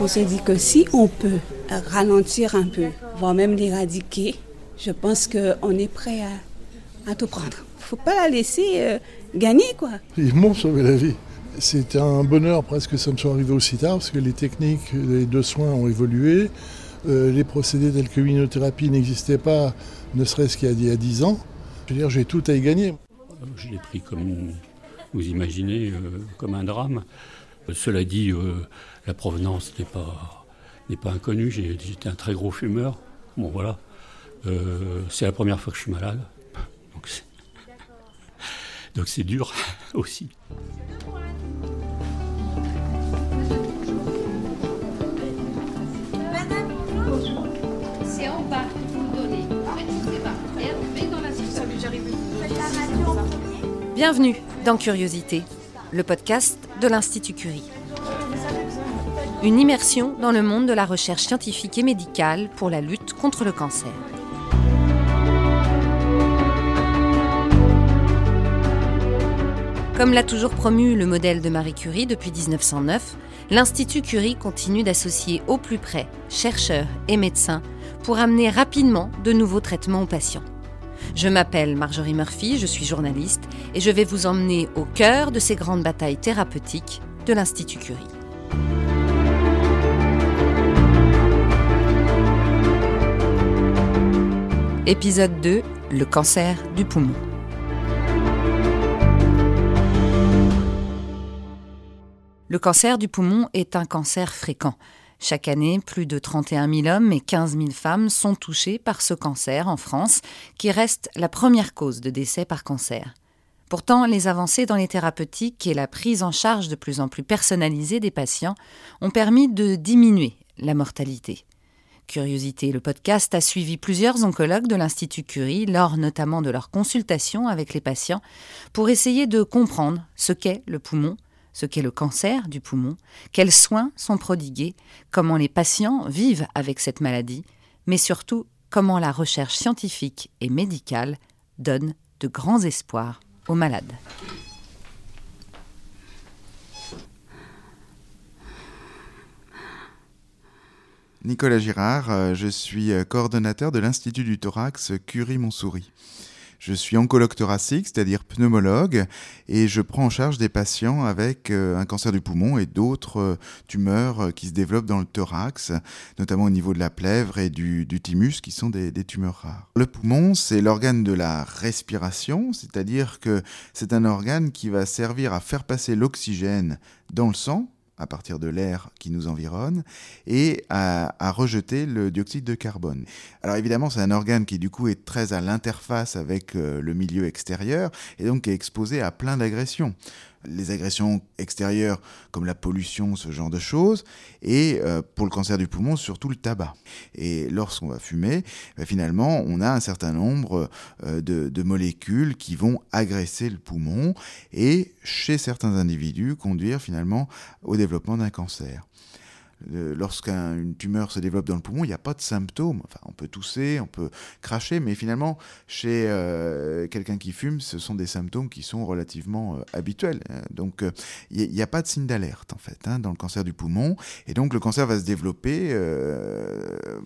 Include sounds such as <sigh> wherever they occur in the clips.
On s'est dit que si on peut ralentir un peu, voire même l'éradiquer, je pense qu'on est prêt à, tout prendre. Il ne faut pas la laisser euh, gagner, quoi. Ils m'ont sauvé la vie. C'est un bonheur presque que ça me soit arrivé aussi tard, parce que les techniques de soins ont évolué. Euh, les procédés tels que l'immunothérapie n'existaient pas, ne serait-ce qu'il y a 10 ans. Je veux dire, j'ai tout à y gagner. Je l'ai pris comme vous imaginez, euh, comme un drame. cela dit, la provenance n'est pas, n'est pas inconnue. J'étais un très gros fumeur. Bon, voilà. Euh, c'est la première fois que je suis malade. Donc c'est dur aussi. Bienvenue dans Curiosité, le podcast de l'Institut Curie. Une immersion dans le monde de la recherche scientifique et médicale pour la lutte contre le cancer. Comme l'a toujours promu le modèle de Marie Curie depuis 1909, l'Institut Curie continue d'associer au plus près chercheurs et médecins pour amener rapidement de nouveaux traitements aux patients. Je m'appelle Marjorie Murphy, je suis journaliste et je vais vous emmener au cœur de ces grandes batailles thérapeutiques de l'Institut Curie. Épisode 2 Le cancer du poumon. Le cancer du poumon est un cancer fréquent. Chaque année, plus de 31 000 hommes et 15 000 femmes sont touchés par ce cancer en France, qui reste la première cause de décès par cancer. Pourtant, les avancées dans les thérapeutiques et la prise en charge de plus en plus personnalisée des patients ont permis de diminuer la mortalité. Curiosité, le podcast a suivi plusieurs oncologues de l'Institut Curie lors notamment de leurs consultations avec les patients pour essayer de comprendre ce qu'est le poumon, ce qu'est le cancer du poumon, quels soins sont prodigués, comment les patients vivent avec cette maladie, mais surtout comment la recherche scientifique et médicale donne de grands espoirs aux malades. Nicolas Girard, euh, je suis euh, coordonnateur de l'Institut du thorax Curie-Montsouris. Je suis oncologue thoracique, c'est-à-dire pneumologue, et je prends en charge des patients avec euh, un cancer du poumon et d'autres euh, tumeurs euh, qui se développent dans le thorax, notamment au niveau de la plèvre et du, thymus, qui sont des, des tumeurs rares. Le poumon, c'est l'organe de la respiration, c'est-à-dire que c'est un organe qui va servir à faire passer l'oxygène dans le sang à partir de l'air qui nous environne et à, rejeter le dioxyde de carbone. Alors évidemment, c'est un organe qui du coup est très à l'interface avec euh, le milieu extérieur et donc est exposé à plein d'agressions les agressions extérieures comme la pollution, ce genre de choses, et euh, pour le cancer du poumon, surtout le tabac. Et lorsqu'on va fumer, bah, finalement, on a un certain nombre euh, de, molécules qui vont agresser le poumon et, chez certains individus, conduire finalement au développement d'un cancer lorsqu'une tumeur se développe dans le poumon, il n'y a pas de symptômes. Enfin, on peut tousser, on peut cracher, mais finalement, chez euh, quelqu'un qui fume, ce sont des symptômes qui sont relativement euh, habituels. Donc, euh, il n'y a, pas de signe d'alerte, en fait, hein, dans le cancer du poumon. Et donc, le cancer va se développer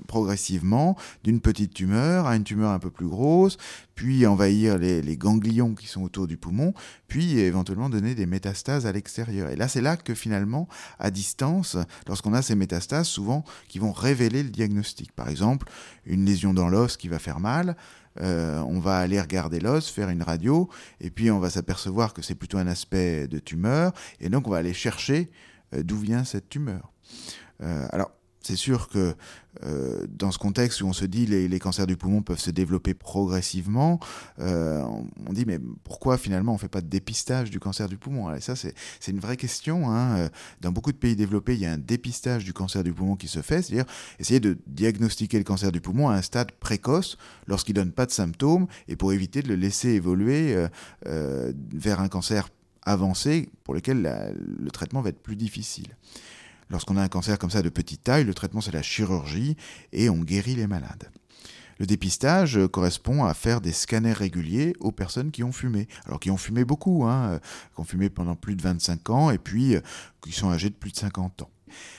progressivement d'une petite tumeur à une tumeur un peu plus grosse, puis envahir les, les, ganglions qui sont autour du poumon, puis éventuellement donner des métastases à l'extérieur. Et là, c'est là que finalement, à distance, lorsqu'on a métastases, souvent, qui vont révéler le diagnostic. Par exemple, une lésion dans l'os qui va faire mal, euh, on va aller regarder l'os, faire une radio, et puis on va s'apercevoir que c'est plutôt un aspect de tumeur, et donc on va aller chercher euh, d'où vient cette tumeur. Euh, alors, c'est sûr que euh, dans ce contexte où on se dit les, les cancers du poumon peuvent se développer progressivement, euh, on dit mais pourquoi finalement on ne fait pas de dépistage du cancer du poumon? Et ça c'est une vraie question. Hein. Euh, dans beaucoup de pays développés, il y a un dépistage du cancer du poumon qui se fait, c'est-à-dire essayer de diagnostiquer le cancer du poumon à un stade précoce lorsqu'il donne pas de symptômes et pour éviter de le laisser évoluer vers un cancer avancé pour lequel le traitement va être plus difficile. Lorsqu'on a un cancer comme ça de petite taille, le traitement c'est la chirurgie et on guérit les malades. Le dépistage correspond à faire des scanners réguliers aux personnes qui ont fumé. Alors qui ont fumé beaucoup, hein, qui ont fumé pendant plus de 25 ans et puis qui sont âgés de plus de 50 ans.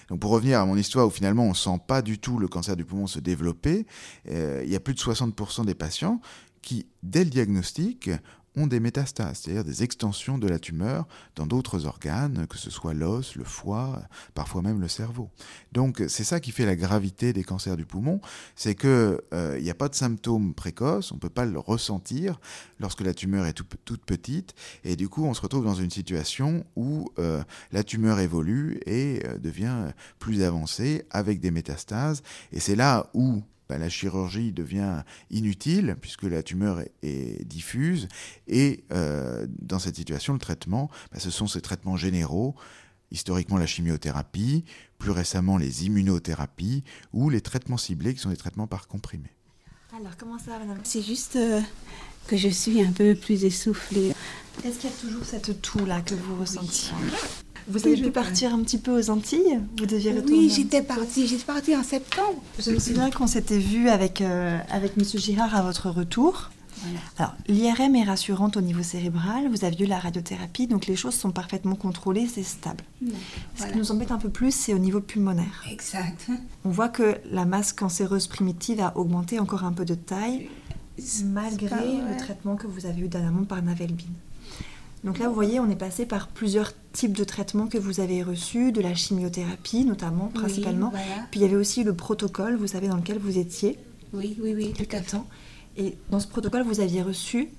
Donc pour revenir à mon histoire où finalement on ne sent pas du tout le cancer du poumon se développer, il y a plus de 60% des patients qui, dès le diagnostic, ont des métastases, c'est-à-dire des extensions de la tumeur dans d'autres organes, que ce soit l'os, le foie, parfois même le cerveau. Donc c'est ça qui fait la gravité des cancers du poumon, c'est qu'il euh, n'y a pas de symptômes précoces, on ne peut pas le ressentir lorsque la tumeur est toute petite, et du coup on se retrouve dans une situation où euh, la tumeur évolue et euh, devient plus avancée avec des métastases, et c'est là où bah, la chirurgie devient inutile puisque la tumeur est, diffuse. Et euh, dans cette situation, le traitement, bah, ce sont ces traitements généraux, historiquement la chimiothérapie, plus récemment les immunothérapies ou les traitements ciblés qui sont des traitements par comprimé. Alors, comment ça va, madame? C'est juste euh, que je suis un peu plus essoufflée. Est-ce qu'il y a toujours cette toux-là que vous ressentiez vous avez pu partir un petit peu aux Antilles Vous deviez retourner Oui, j'étais partie. J'étais partie en septembre. Je me souviens qu'on s'était vu avec, euh, avec M. Girard à votre retour. Alors, l'IRM est rassurante au niveau cérébral. Vous aviez eu la radiothérapie, donc les choses sont parfaitement contrôlées, c'est stable. Ce qui nous embête un peu plus, c'est au niveau pulmonaire. Exact. On voit que la masse cancéreuse primitive a augmenté encore un peu de taille, malgré le traitement que vous avez eu dernièrement par Navelbine. Donc là, vous voyez, on est passé par plusieurs types de traitements que vous avez reçus, de la chimiothérapie notamment, principalement. Puis il y avait aussi le protocole, vous savez, dans lequel vous étiez. Oui, oui, oui, tout à temps. Et dans ce protocole, vous aviez reçu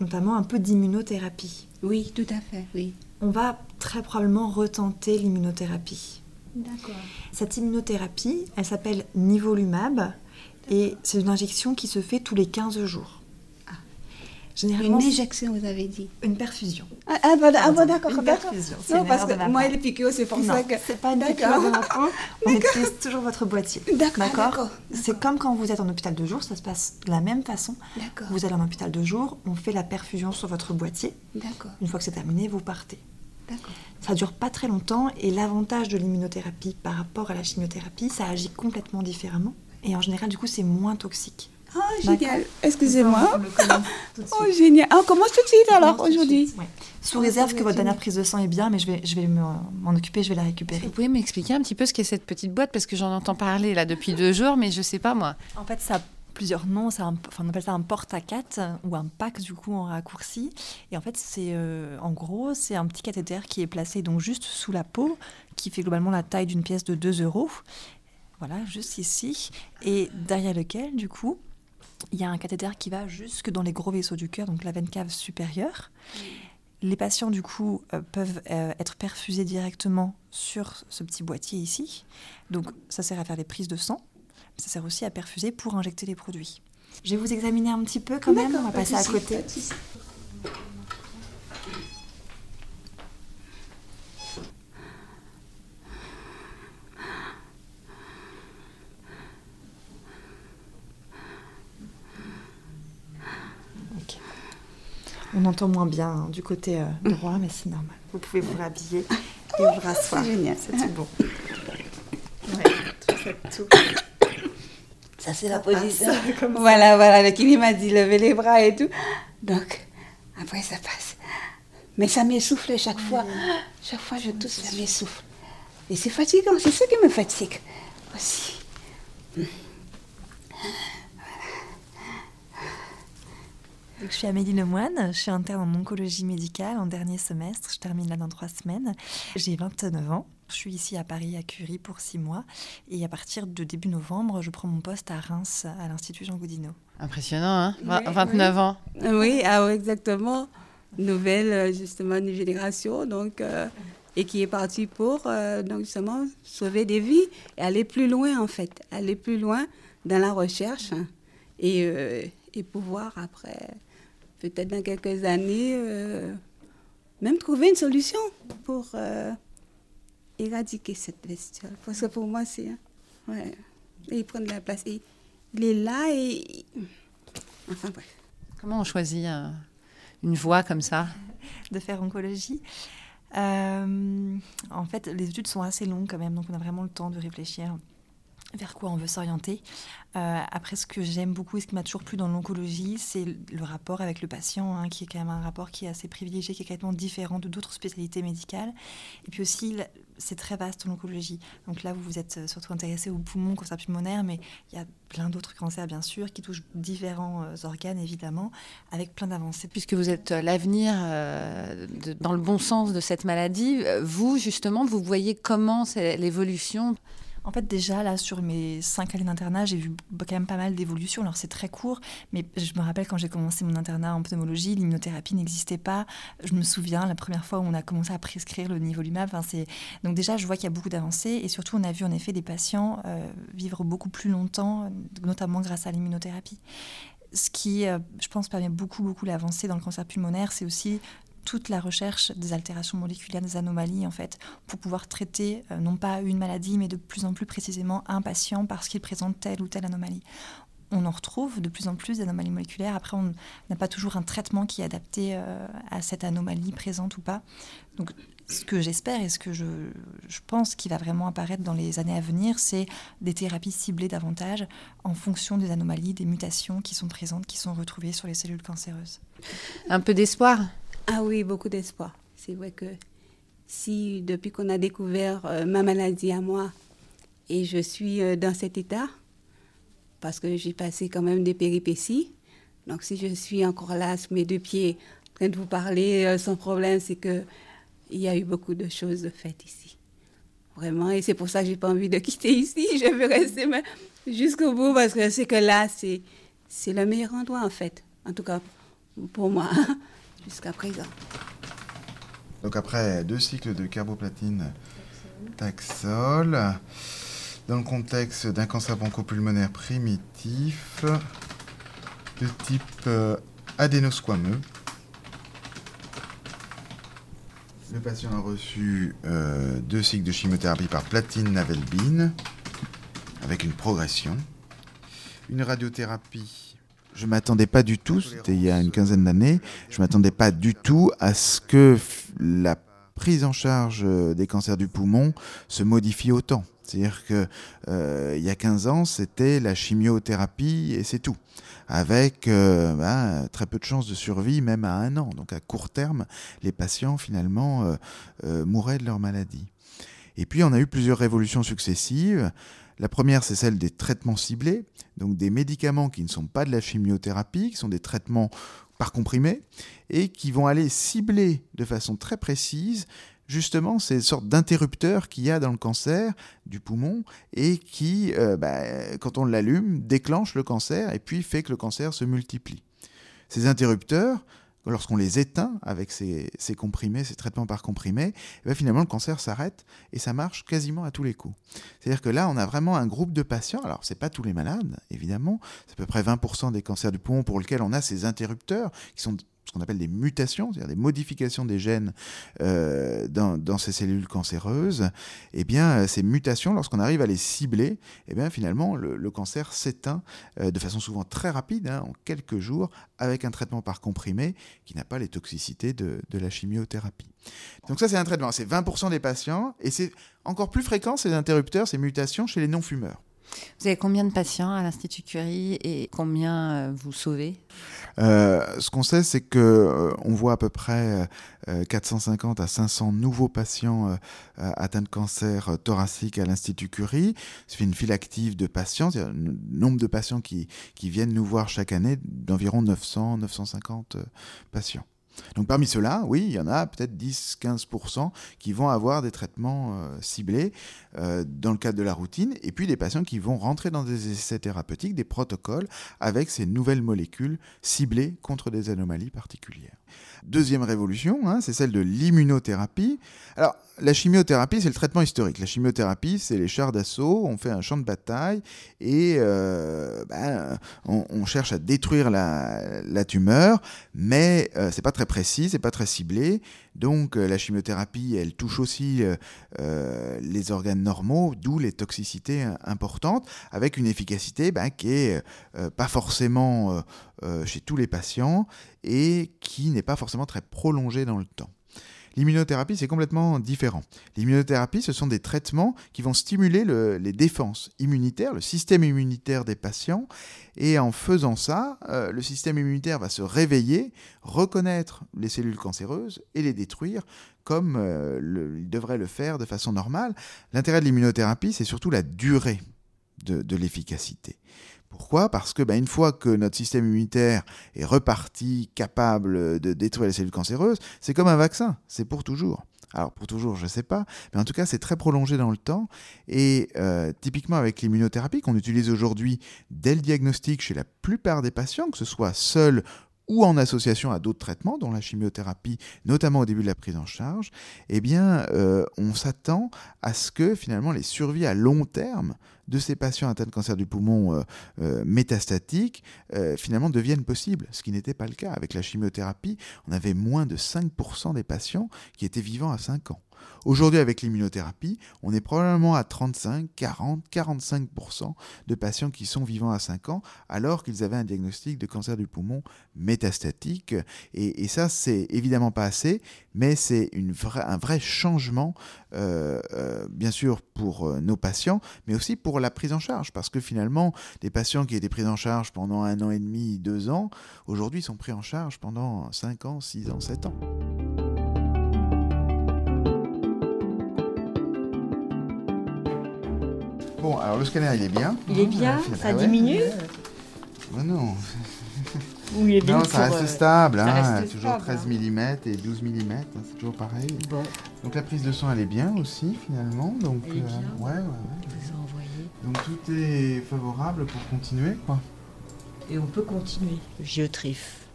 notamment un peu d'immunothérapie. Oui, tout à fait, oui. On va très probablement retenter l'immunothérapie. D'accord. Cette immunothérapie, elle s'appelle Nivolumab et c'est une injection qui se fait tous les 15 jours. Généralement, une injection, vous avez dit Une perfusion. Ah, ah, bah, ah bah, d'accord. Une perfusion. Non, parce que moi, les piqûres, c'est pour ça que. C'est pas une piqûre de. <laughs> On utilise toujours votre boîtier. D'accord. C'est comme quand vous êtes en hôpital de jour, ça se passe de la même façon. D'accord. Vous allez en hôpital de jour, on fait la perfusion sur votre boîtier. D'accord. Une fois que c'est terminé, vous partez. D'accord. Ça dure pas très longtemps et l'avantage de l'immunothérapie par rapport à la chimiothérapie, ça agit complètement différemment. Et en général, du coup, c'est moins toxique. Oh, génial. Excusez-moi. <laughs> Oh, génial. Ah, on commence tout de suite alors aujourd'hui. Sous ah, réserve que votre dernière prise de sang est bien, mais je vais, je vais m'en occuper, je vais la récupérer. Vous pouvez m'expliquer un petit peu ce qu'est cette petite boîte parce que j'en entends parler là depuis deux jours, mais je sais pas moi. En fait, ça a plusieurs noms. enfin, on appelle ça un porte-à-4 ou un pack du coup en raccourci. Et en fait, c'est euh, en gros, c'est un petit cathéter qui est placé donc juste sous la peau, qui fait globalement la taille d'une pièce de 2 euros. Voilà, juste ici. Et derrière lequel, du coup, il y a un cathéter qui va jusque dans les gros vaisseaux du cœur, donc la veine cave supérieure. Les patients, du coup, euh, peuvent euh, être perfusés directement sur ce petit boîtier ici. Donc, ça sert à faire les prises de sang. Mais ça sert aussi à perfuser pour injecter les produits. Je vais vous examiner un petit peu quand même. On va passer à côté. On entend moins bien hein, du côté euh, droit, mais c'est normal. Vous pouvez vous rhabiller <laughs> et vous rasseoir. C'est génial. C'est tout bon. tout, Ça, c'est la position. <laughs> voilà, voilà. Le kiné m'a dit lever les bras et tout. Donc, après, ça passe. Mais ça m'essouffle chaque fois. <gasps> Chaque fois, je tousse, ça m'essouffle. Et c'est fatigant. C'est ça qui me fatigue aussi. Je suis Amélie Lemoine, je suis interne en oncologie médicale en dernier semestre, je termine là dans trois semaines. J'ai 29 ans, je suis ici à Paris à Curie pour six mois et à partir de début novembre, je prends mon poste à Reims à l'Institut Jean Goudineau. Impressionnant, hein? 29 ans. Oui, ah, exactement. Nouvelle, euh, justement, une génération, donc, euh, et qui est partie pour, euh, donc, justement, sauver des vies et aller plus loin, en fait. Aller plus loin dans la recherche et, et pouvoir après peut-être dans quelques années, euh, même trouver une solution pour euh, éradiquer cette bestiole. Parce que pour moi, c'est. Hein, ouais. il prend de la place. il est là et. Enfin bref. Comment on choisit euh, une voie comme ça? <laughs> De faire oncologie en fait, les études sont assez longues quand même, donc on a vraiment le temps de réfléchir vers quoi on veut s'orienter. Euh, après, ce que j'aime beaucoup et ce qui m'a toujours plu dans l'oncologie, c'est le rapport avec le patient, hein, qui est quand même un rapport qui est assez privilégié, qui est complètement différent de d'autres spécialités médicales. Et puis aussi, c'est très vaste l'oncologie. Donc là, vous vous êtes surtout intéressé au poumon, cancer pulmonaire, mais il y a plein d'autres cancers, bien sûr, qui touchent différents euh, organes, évidemment, avec plein d'avancées. Puisque vous êtes euh, l'avenir dans le bon sens de cette maladie, vous, justement, vous voyez comment c'est l'évolution? En fait, déjà, là, sur mes cinq années d'internat, j'ai vu quand même pas mal d'évolutions. Alors, c'est très court, mais je me rappelle quand j'ai commencé mon internat en pneumologie, l'immunothérapie n'existait pas. Je me souviens, la première fois où on a commencé à prescrire le nivolumab. Enfin, Donc, déjà, je vois qu'il y a beaucoup d'avancées. Et surtout, on a vu en effet des patients euh, vivre beaucoup plus longtemps, notamment grâce à l'immunothérapie ce qui, euh, je pense, permet beaucoup, beaucoup l'avancée dans le cancer pulmonaire, c'est aussi toute la recherche des altérations moléculaires, des anomalies, en fait, pour pouvoir traiter euh, non pas une maladie, mais de plus en plus précisément un patient parce qu'il présente telle ou telle anomalie. On en retrouve de plus en plus d'anomalies moléculaires. Après, on n'a pas toujours un traitement qui est adapté euh, à cette anomalie présente ou pas. Donc, ce que j'espère et ce que je, je pense qui va vraiment apparaître dans les années à venir, c'est des thérapies ciblées davantage en fonction des anomalies, des mutations qui sont présentes, qui sont retrouvées sur les cellules cancéreuses. Un peu d'espoir ah oui, beaucoup d'espoir. C'est vrai que si depuis qu'on a découvert euh, ma maladie à moi et je suis euh, dans cet état, parce que j'ai passé quand même des péripéties, donc si je suis encore là mes deux pieds en train de vous parler euh, sans problème, c'est que il y a eu beaucoup de choses faites ici. Vraiment, et c'est pour ça que j'ai pas envie de <laughs> quitter ici. Je veux rester jusqu'au bout parce que c'est que là, c'est, c'est le meilleur endroit en fait. En tout cas, pour moi. <laughs> jusqu'à présent. Donc après deux cycles de carboplatine taxol, dans le contexte d'un cancer bronchopulmonaire primitif de type euh, adénosquameux, le patient a reçu euh, deux cycles de chimiothérapie par platine navelbine avec une progression, une radiothérapie je m'attendais pas du tout, c'était il y a une quinzaine d'années, je m'attendais pas du tout à ce que la prise en charge euh, des cancers du poumon se modifie autant. C'est-à-dire que euh, il y a 15 ans, c'était la chimiothérapie et c'est tout, avec euh, bah, très peu de chances de survie, même à un an. Donc à court terme, les patients finalement mouraient de leur maladie. Et puis on a eu plusieurs révolutions successives. La première, c'est celle des traitements ciblés, donc des médicaments qui ne sont pas de la chimiothérapie, qui sont des traitements par comprimé, et qui vont aller cibler de façon très précise justement ces sortes d'interrupteurs qu'il y a dans le cancer du poumon et qui, euh, bah, quand on l'allume, déclenche le cancer et puis fait que le cancer se multiplie. Ces interrupteurs, lorsqu'on les éteint avec ces, comprimés, ces traitements par comprimés, eh ben, finalement le cancer s'arrête et ça marche quasiment à tous les coups. C'est-à-dire que là, on a vraiment un groupe de patients, alors ce n'est pas tous les malades, évidemment, c'est à peu près 20% des cancers du poumon pour lesquels on a ces interrupteurs qui sont ce qu'on appelle des mutations, c'est-à-dire des modifications des gènes euh, dans, ces cellules cancéreuses, eh bien, euh, ces mutations, lorsqu'on arrive à les cibler, eh finalement, le, cancer s'éteint euh, de façon souvent très rapide, hein, en quelques jours, avec un traitement par comprimé qui n'a pas les toxicités de, de la chimiothérapie. Donc ça, c'est un traitement. C'est 20% des patients, et c'est encore plus fréquent, ces interrupteurs, ces mutations, chez les non-fumeurs. Vous avez combien de patients à l'Institut Curie et combien euh, vous sauvez? Euh, Ce qu'on sait, c'est qu'on euh, on voit à peu près 450 à 500 nouveaux patients atteints de cancer thoracique à l'Institut Curie. C'est une file active de patients, c'est-à-dire le nombre de patients qui, qui viennent nous voir chaque année d'environ 900-950 patients. Donc parmi ceux-là, oui, il y en a peut-être 10-15% qui vont avoir des traitements euh, ciblés euh, dans le cadre de la routine, et puis des patients qui vont rentrer dans des essais thérapeutiques, des protocoles avec ces nouvelles molécules ciblées contre des anomalies particulières. Deuxième révolution, hein, c'est celle de l'immunothérapie. Alors, la chimiothérapie, c'est le traitement historique. La chimiothérapie, c'est les chars d'assaut, on fait un champ de bataille et euh, ben, on, cherche à détruire la, tumeur, mais c'est pas très précis, c'est pas très ciblé. Donc euh, la chimiothérapie, elle touche aussi les organes normaux, d'où les toxicités importantes, avec une efficacité ben, qui est pas forcément chez tous les patients et qui n'est pas forcément très prolongée dans le temps. L'immunothérapie, c'est complètement différent. L'immunothérapie, ce sont des traitements qui vont stimuler les défenses immunitaires, le système immunitaire des patients. Et en faisant ça, euh, le système immunitaire va se réveiller, reconnaître les cellules cancéreuses et les détruire comme euh, il devrait le faire de façon normale. L'intérêt de l'immunothérapie, c'est surtout la durée de l'efficacité. Pourquoi? Parce que bah, une fois que notre système immunitaire est reparti, capable de détruire les cellules cancéreuses, c'est comme un vaccin, c'est pour toujours. Alors pour toujours, je ne sais pas, mais en tout cas c'est très prolongé dans le temps. Et euh, typiquement avec l'immunothérapie qu'on utilise aujourd'hui dès le diagnostic chez la plupart des patients, que ce soit seul ou en association à d'autres traitements, dont la chimiothérapie, notamment au début de la prise en charge, eh euh, on s'attend à ce que finalement les survies à long terme de ces patients atteints de cancer du poumon euh, euh, métastatique deviennent possibles, ce qui n'était pas le cas. Avec la chimiothérapie, on avait moins de 5% des patients qui étaient vivants à 5 ans. Aujourd'hui, avec l'immunothérapie, on est probablement à 35, 40, 45% de patients qui sont vivants à 5 ans, alors qu'ils avaient un diagnostic de cancer du poumon métastatique. Et, ça, c'est évidemment pas assez, mais c'est un vrai changement, euh, euh, bien sûr, pour euh, nos patients, mais aussi pour la prise en charge, parce que finalement, des patients qui étaient pris en charge pendant un an et demi, deux ans, aujourd'hui sont pris en charge pendant 5 ans, 6 ans, 7 ans. Bon, alors le scanner, il est bien. Il est bien Ça ah diminue ben Non. <laughs> il est bien non, ça reste euh, stable. hein, toujours 13 mm et 12 mm, hein, c'est toujours pareil. Bon. Donc la prise de sang, elle est bien aussi, finalement. Donc, elle est bien. Euh, ouais, ouais, ouais. Donc tout est favorable pour continuer, quoi. Et on peut continuer. Géotrif.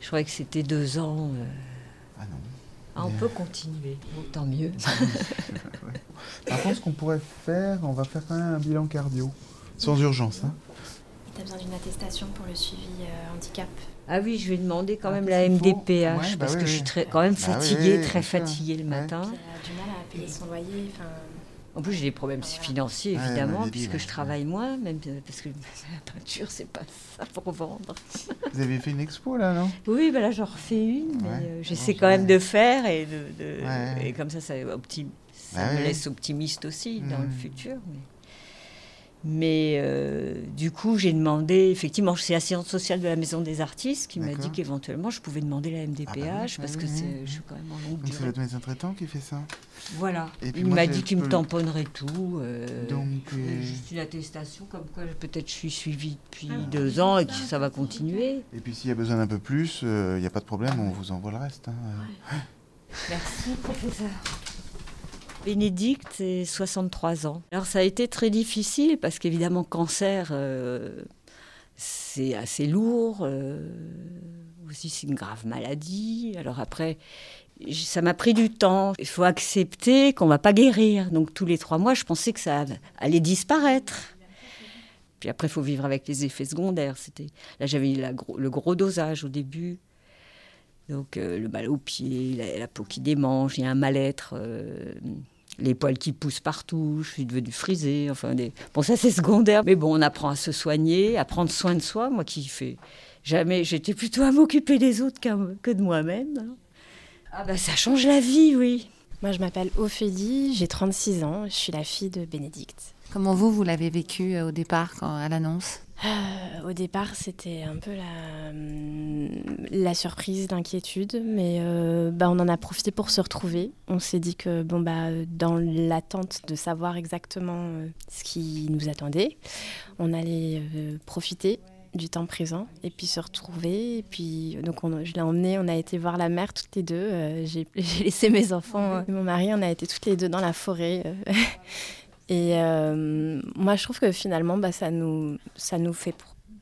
Je croyais que c'était deux ans. Euh. Ah non. Ah, on peut continuer. tant mieux. <laughs> Par contre, ce qu'on pourrait faire, on va faire quand même un bilan cardio, sans urgence. Hein. Tu as besoin d'une attestation pour le suivi euh, handicap Ah oui, je vais demander quand ah, même la MDPH, bah parce que je suis très, quand même bah fatiguée, très fatiguée le matin. Tu as du mal à payer son loyer. En plus, j'ai des problèmes financiers, évidemment, puisque je travaille moins, même euh, parce que <laughs> la peinture, c'est pas ça pour vendre. Vous avez fait une expo, là, non? Oui, ben là, j'en refais une, mais euh, j'essaie quand même de faire, et, de, et comme ça, ça, bah me laisse optimiste aussi dans le mmh. futur. Mais... Mais euh, du coup, j'ai demandé, effectivement, c'est l'assistante sociale de la Maison des Artistes qui m'a dit qu'éventuellement, je pouvais demander la MDPH ah bah parce que je suis quand même en longue durée. C'est votre médecin traitant qui fait ça Voilà. il m'a dit qu'il me tamponnerait tout. Euh, Donc. Euh... Juste une attestation comme quoi peut-être je suis suivie depuis ah. deux ans et que ça va continuer. Et puis s'il y a besoin d'un peu plus, il n'y a pas de problème, on vous envoie le reste. Hein. Merci, professeur. Bénédicte, c'est 63 ans. Alors ça a été très difficile parce qu'évidemment, cancer, euh, c'est assez lourd. Euh, aussi, c'est une grave maladie. Alors après, ça m'a pris du temps. Il faut accepter qu'on va pas guérir. Donc tous les trois mois, je pensais que ça allait disparaître. Puis après, il faut vivre avec les effets secondaires. C'était là, j'avais le gros dosage au début. Donc euh, le mal au pied, la, peau qui démange, il y a un mal-être les poils qui poussent partout, je suis devenue frisée, enfin des... Bon, ça c'est secondaire, mais bon, on apprend à se soigner, à prendre soin de soi, moi qui fais jamais, j'étais plutôt à m'occuper des autres que de moi-même. Ah bah ça change la vie, oui. Moi je m'appelle Ophélie, j'ai 36 ans, je suis la fille de Bénédicte. Comment vous, vous l'avez vécu euh, au départ, quand, à l'annonce? Euh, au départ, c'était un peu la, hum, la surprise, l'inquiétude, mais euh, bah, on en a profité pour se retrouver. On s'est dit que, bon, bah, dans l'attente de savoir exactement euh, ce qui nous attendait, on allait profiter du temps présent et puis se retrouver. Et puis, donc, je l'ai emmené, on a été voir la mer toutes les deux. <laughs> J'ai laissé mes enfants et mon mari, on a été toutes les deux dans la forêt. Et euh, moi, je trouve que finalement, bah, ça, nous, ça nous fait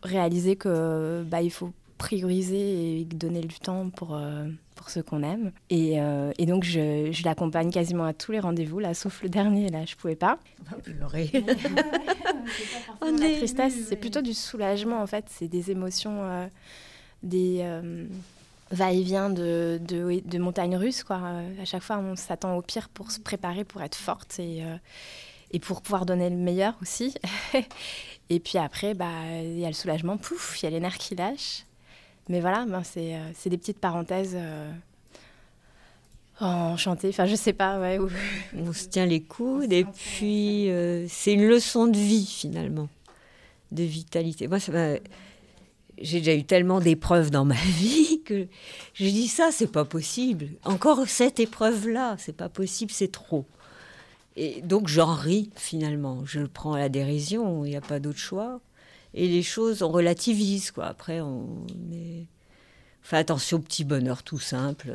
réaliser que bah, il faut prioriser et donner du temps pour, euh, pour ceux qu'on aime. Et, euh, et, donc, je, je l'accompagne quasiment à tous les rendez-vous, là, sauf le dernier, là, je pouvais pas. <laughs> <laughs> On va pleurer. On la tristesse, c'est plutôt du soulagement, en fait. C'est des émotions, des va-et-vient de, de, de montagnes russes, quoi. À chaque fois, on s'attend au pire pour se préparer, pour être forte. Et et pour pouvoir donner le meilleur aussi. <laughs> et puis après, bah, il y a le soulagement, pouf, il y a les nerfs qui lâchent. Mais voilà, ben c'est, euh, c'est des petites parenthèses. Euh, Enchanté, enfin je sais pas, ouais. On se tient les coudes et puis euh, c'est une leçon de vie finalement, de vitalité. Moi, j'ai déjà eu tellement d'épreuves dans ma <laughs> vie que je dis ça, c'est pas possible. Encore cette épreuve-là, c'est pas possible, c'est trop. Et donc j'en ris finalement, je le prends à la dérision, il n'y a pas d'autre choix. Et les choses, on relativise quoi. Après, on fait attention au petit bonheur tout simple.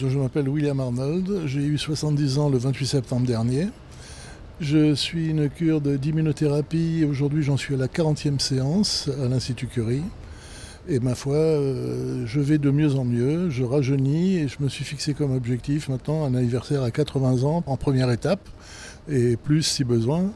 Je m'appelle William Arnold, j'ai eu 70 ans le 28 septembre dernier. Je suis une cure d'immunothérapie, aujourd'hui j'en suis à la 40e séance à l'Institut Curie. Et ma foi, euh, je vais de mieux en mieux, je rajeunis et je me suis fixé comme objectif maintenant un anniversaire à 80 ans en première étape, et plus si besoin,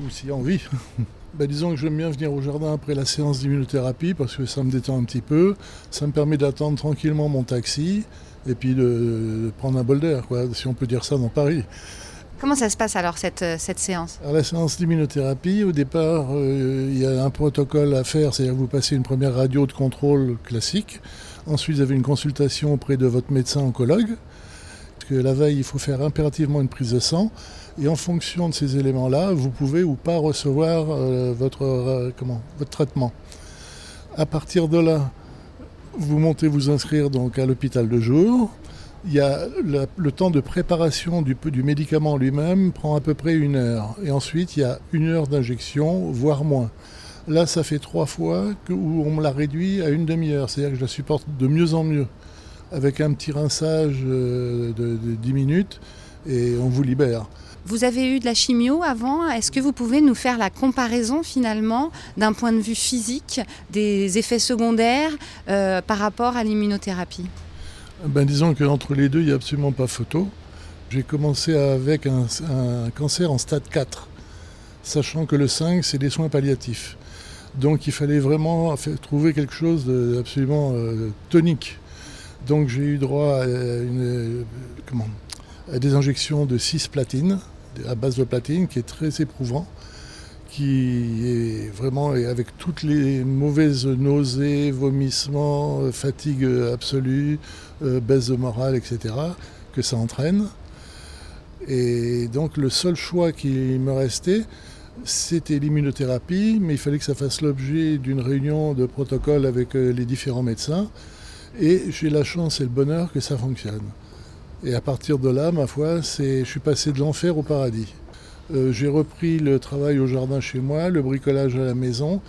ou si envie. <laughs> ben, disons que j'aime bien venir au jardin après la séance d'immunothérapie parce que ça me détend un petit peu, ça me permet d'attendre tranquillement mon taxi et puis de, prendre un bol d'air, si on peut dire ça dans Paris. Comment ça se passe alors cette, euh, séance? La séance d'immunothérapie, au départ, euh, il y a un protocole à faire, c'est-à-dire vous passez une première radio de contrôle classique. Ensuite, vous avez une consultation auprès de votre médecin oncologue. Parce que la veille, il faut faire impérativement une prise de sang. Et en fonction de ces éléments-là, vous pouvez ou pas recevoir euh, votre traitement. À partir de là, vous montez vous inscrire donc à l'hôpital de jour il y a le, temps de préparation du, médicament lui-même prend à peu près une heure. Et ensuite, il y a une heure d'injection, voire moins. Là, ça fait trois fois que, où on me l'a réduit à une demi-heure. C'est-à-dire que je la supporte de mieux en mieux. Avec un petit rinçage euh, de, de 10 minutes et on vous libère. Vous avez eu de la chimio avant. Est-ce que vous pouvez nous faire la comparaison finalement d'un point de vue physique des effets secondaires euh, par rapport à l'immunothérapie? Ben, Disons qu'entre les deux, il n'y a absolument pas photo. J'ai commencé avec un, cancer en stade 4, sachant que le 5, c'est des soins palliatifs. Donc il fallait vraiment trouver quelque chose d'absolument euh, tonique. Donc j'ai eu droit à, à des injections de 6 platines, à base de platine, qui est très éprouvant qui est vraiment avec toutes les mauvaises nausées, vomissements, euh, fatigue absolue, euh, baisse de morale, etc., que ça entraîne. Et donc le seul choix qui me restait, c'était l'immunothérapie, mais il fallait que ça fasse l'objet d'une réunion de protocole avec euh, les différents médecins. Et j'ai la chance et le bonheur que ça fonctionne. Et à partir de là, ma foi, je suis passé de l'enfer au paradis. Euh, j'ai repris le travail au jardin chez moi, le bricolage à la maison.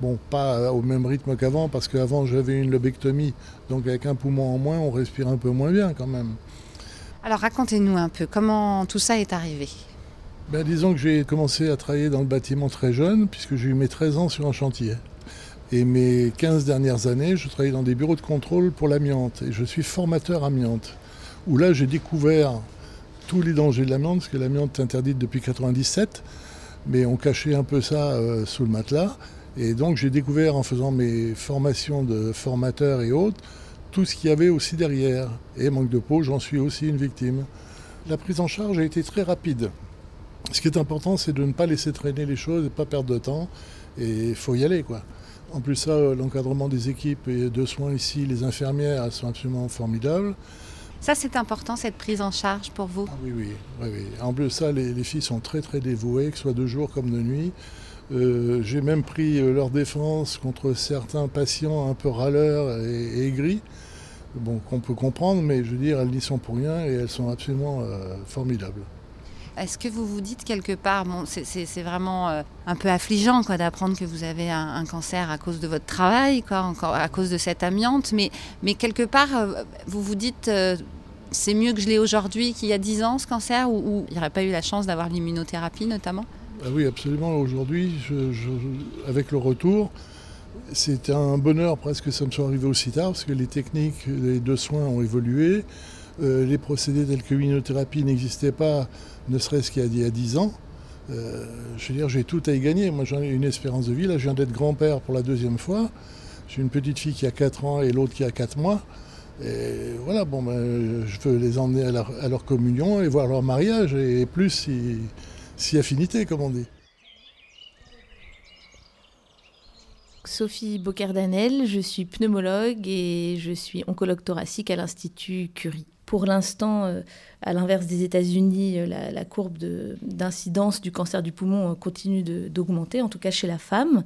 Bon, pas au même rythme qu'avant, parce qu'avant j'avais une lobectomie, donc avec un poumon en moins, on respire un peu moins bien quand même. Alors racontez-nous un peu, comment tout ça est arrivé? Ben, Disons que j'ai commencé à travailler dans le bâtiment très jeune, puisque j'ai eu mes 13 ans sur un chantier. Et mes 15 dernières années, je travaillais dans des bureaux de contrôle pour l'amiante. Et je suis formateur amiante. Où là, j'ai découvert tous les dangers de l'amiante, parce que l'amiante est interdite depuis 97, mais on cachait un peu ça euh, sous le matelas. Et donc j'ai découvert en faisant mes formations de formateur et autres, tout ce qu'il y avait aussi derrière. Et manque de peau, j'en suis aussi une victime. La prise en charge a été très rapide. Ce qui est important, c'est de ne pas laisser traîner les choses et pas perdre de temps. Et il faut y aller, quoi. En plus, ça, l'encadrement des équipes de soins ici, les infirmières, elles sont absolument formidables. Ça, c'est important, cette prise en charge pour vous ah oui, oui, oui, En plus, ça, les, filles sont très, très dévouées, que ce soit de jour comme de nuit. Euh, j'ai même pris euh, leur défense contre certains patients un peu râleurs et, aigris, bon, qu'on peut comprendre, mais je veux dire, elles n'y sont pour rien et elles sont absolument euh, formidables. Est-ce que vous vous dites quelque part, c'est vraiment euh, un peu affligeant quoi, d'apprendre que vous avez un, cancer à cause de votre travail, à cause de cette amiante, mais, quelque part, euh, vous vous dites, euh, c'est mieux que je l'ai aujourd'hui qu'il y a 10 ans, ce cancer, ou, il n'y aurait pas eu la chance d'avoir l'immunothérapie notamment? Ah Oui, absolument. Aujourd'hui, avec le retour, c'est un bonheur presque que ça me soit arrivé aussi tard, parce que les techniques de soins ont évolué. Les procédés tels que l'immunothérapie n'existaient pas ne serait-ce qu'il y a 10 ans. Euh, je veux dire, j'ai tout à y gagner. Moi, j'en ai une espérance de vie. Là, je viens d'être grand-père pour la deuxième fois. J'ai une petite fille qui a 4 ans et l'autre qui a 4 mois. Et voilà, bon, ben, je veux les emmener à leur, communion et voir leur mariage, et plus si, si affinité, comme on dit. Sophie Bocardanel, je suis pneumologue et je suis oncologue thoracique à l'Institut Curie. Pour l'instant, euh, à l'inverse des États-Unis, euh, la, courbe d'incidence du cancer du poumon euh, continue d'augmenter, en tout cas chez la femme.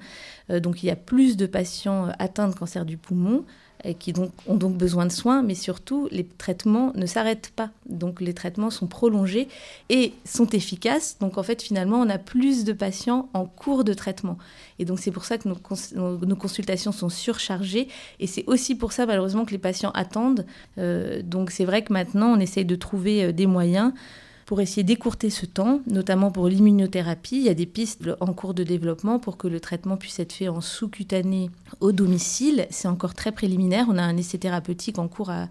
donc il y a plus de patients atteints de cancer du poumon qui ont donc besoin de soins, mais surtout les traitements ne s'arrêtent pas. Donc les traitements sont prolongés et sont efficaces. Donc en fait finalement on a plus de patients en cours de traitement. Et donc c'est pour ça que nos, consultations sont surchargées et c'est aussi pour ça malheureusement que les patients attendent. Euh, donc c'est vrai que maintenant on essaye de trouver euh, des moyens pour essayer d'écourter ce temps, notamment pour l'immunothérapie. Il y a des pistes en cours de développement pour que le traitement puisse être fait en sous-cutané au domicile. C'est encore très préliminaire. On a un essai thérapeutique en cours à,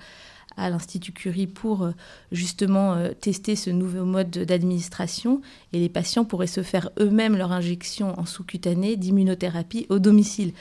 l'Institut Curie pour euh, justement euh, tester ce nouveau mode d'administration et les patients pourraient se faire eux-mêmes leur injection en sous-cutané d'immunothérapie au domicile.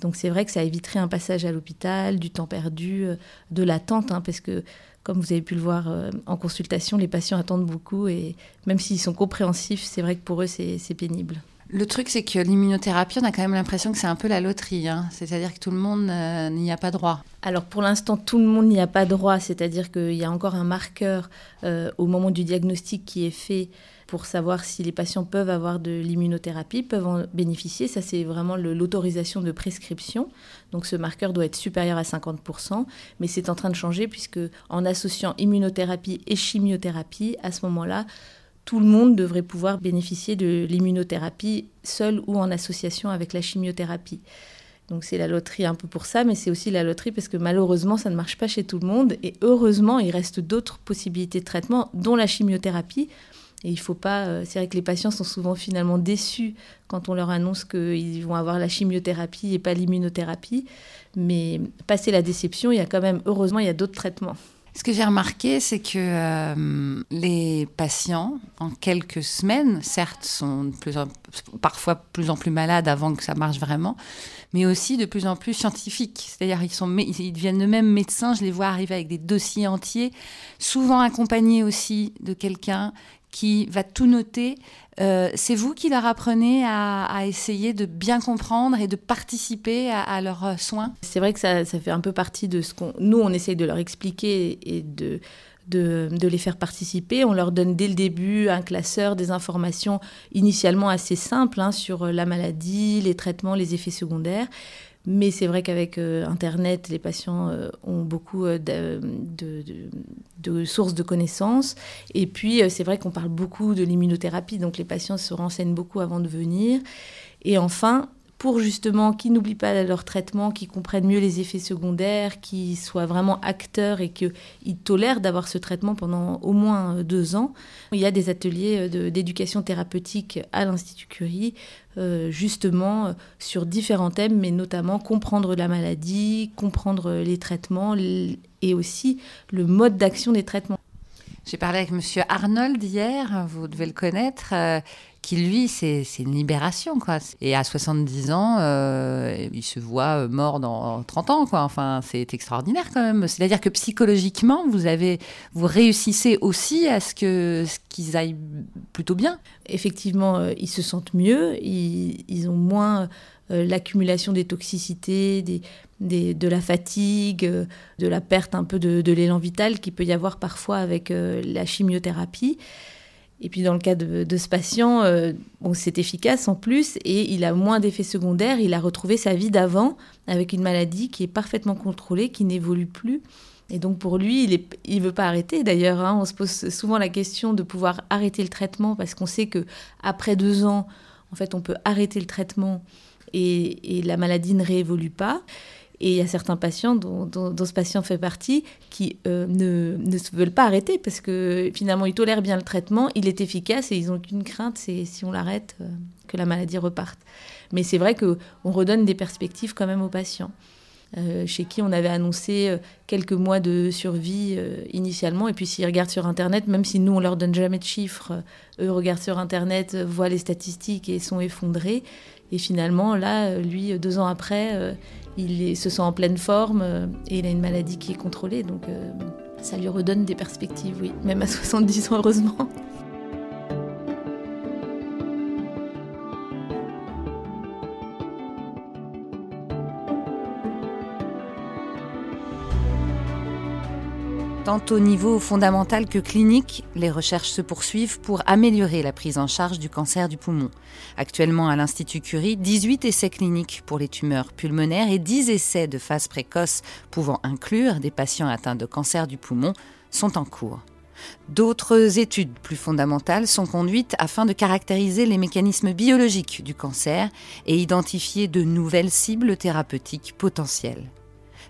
Donc c'est vrai que ça éviterait un passage à l'hôpital, du temps perdu, euh, de l'attente, hein, parce que comme vous avez pu le voir euh, en consultation, les patients attendent beaucoup et même s'ils sont compréhensifs, c'est vrai que pour eux, c'est pénible. Le truc, c'est que l'immunothérapie, on a quand même l'impression que c'est un peu la loterie. Hein. C'est-à-dire que tout le monde euh, n'y a pas droit. Alors pour l'instant, tout le monde n'y a pas droit. C'est-à-dire qu'il y a encore un marqueur euh, au moment du diagnostic qui est fait pour savoir si les patients peuvent avoir de l'immunothérapie, peuvent en bénéficier. Ça, c'est vraiment l'autorisation de prescription. Donc ce marqueur doit être supérieur à 50%, mais c'est en train de changer puisque en associant immunothérapie et chimiothérapie, à ce moment-là, tout le monde devrait pouvoir bénéficier de l'immunothérapie seule ou en association avec la chimiothérapie. Donc c'est la loterie un peu pour ça, mais c'est aussi la loterie parce que malheureusement ça ne marche pas chez tout le monde et heureusement il reste d'autres possibilités de traitement, dont la chimiothérapie. Et il faut pas. Euh, c'est vrai que les patients sont souvent finalement déçus quand on leur annonce qu'ils vont avoir la chimiothérapie et pas l'immunothérapie. Mais passé la déception, il y a quand même, heureusement, il y a d'autres traitements. Ce que j'ai remarqué, c'est que euh, les patients, en quelques semaines, certes, sont parfois plus en plus malades avant que ça marche vraiment, mais aussi de plus en plus scientifiques. C'est-à-dire ils, sont, ils deviennent eux-mêmes médecins, je les vois arriver avec des dossiers entiers, souvent accompagnés aussi de quelqu'un qui va tout noter. Euh, c'est vous qui leur apprenez à, essayer de bien comprendre et de participer à, leurs euh, soins? C'est vrai que ça, fait un peu partie de ce qu'on... Nous, on essaye de leur expliquer et de, de, les faire participer. On leur donne dès le début un classeur, des informations initialement assez simples hein, sur la maladie, les traitements, les effets secondaires. Mais c'est vrai qu'avec euh, Internet, les patients euh, ont beaucoup euh, de, de, sources de connaissances. Et puis, c'est vrai qu'on parle beaucoup de l'immunothérapie, donc les patients se renseignent beaucoup avant de venir. Et enfin, pour justement qu'ils n'oublient pas leur traitement, qu'ils comprennent mieux les effets secondaires, qu'ils soient vraiment acteurs et qu'ils tolèrent d'avoir ce traitement pendant au moins euh, deux ans. Il y a des ateliers euh, d'éducation thérapeutique à l'Institut Curie, euh, justement sur différents thèmes, mais notamment comprendre la maladie, comprendre les traitements et aussi le mode d'action des traitements. J'ai parlé avec Monsieur Arnold hier, vous devez le connaître qui lui, c'est une libération, quoi. Et à 70 ans, euh, il se voit mort dans 30 ans, quoi. Enfin, c'est extraordinaire quand même. C'est-à-dire que psychologiquement, vous avez, vous réussissez aussi à ce que qu'ils aillent plutôt bien. Effectivement, euh, ils se sentent mieux, ils, ont moins euh, l'accumulation des toxicités, des, de la fatigue, de la perte un peu de, l'élan vital qui peut y avoir parfois avec la chimiothérapie. Et puis dans le cas de, ce patient, euh, c'est efficace en plus et il a moins d'effets secondaires. Il a retrouvé sa vie d'avant avec une maladie qui est parfaitement contrôlée, qui n'évolue plus. Et donc pour lui, il ne veut pas arrêter. D'ailleurs, hein. on se pose souvent la question de pouvoir arrêter le traitement parce qu'on sait que après deux ans, en fait, on peut arrêter le traitement et la maladie ne réévolue pas. Et il y a certains patients, dont, ce patient fait partie, qui euh, ne, ne veulent pas arrêter parce que finalement, ils tolèrent bien le traitement, il est efficace et ils n'ont qu'une crainte, c'est si on l'arrête, euh, que la maladie reparte. Mais c'est vrai qu'on redonne des perspectives quand même aux patients. Euh, chez qui on avait annoncé quelques mois de survie initialement. Et puis s'ils regardent sur Internet, même si nous, on leur donne jamais de chiffres, eux regardent sur Internet, voient les statistiques et sont effondrés. Et finalement, là, lui, deux ans après, il se sent en pleine forme euh, et il a une maladie qui est contrôlée. Donc euh, ça lui redonne des perspectives, oui, même à <laughs> 70 ans, heureusement. Tant au niveau fondamental que clinique, les recherches se poursuivent pour améliorer la prise en charge du cancer du poumon. Actuellement à l'Institut Curie, 18 essais cliniques pour les tumeurs pulmonaires et 10 essais de phase précoce pouvant inclure des patients atteints de cancer du poumon sont en cours. D'autres études plus fondamentales sont conduites afin de caractériser les mécanismes biologiques du cancer et identifier de nouvelles cibles thérapeutiques potentielles.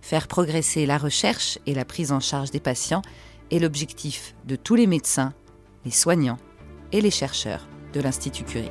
Faire progresser la recherche et la prise en charge des patients est l'objectif de tous les médecins, les soignants et les chercheurs de l'Institut Curie.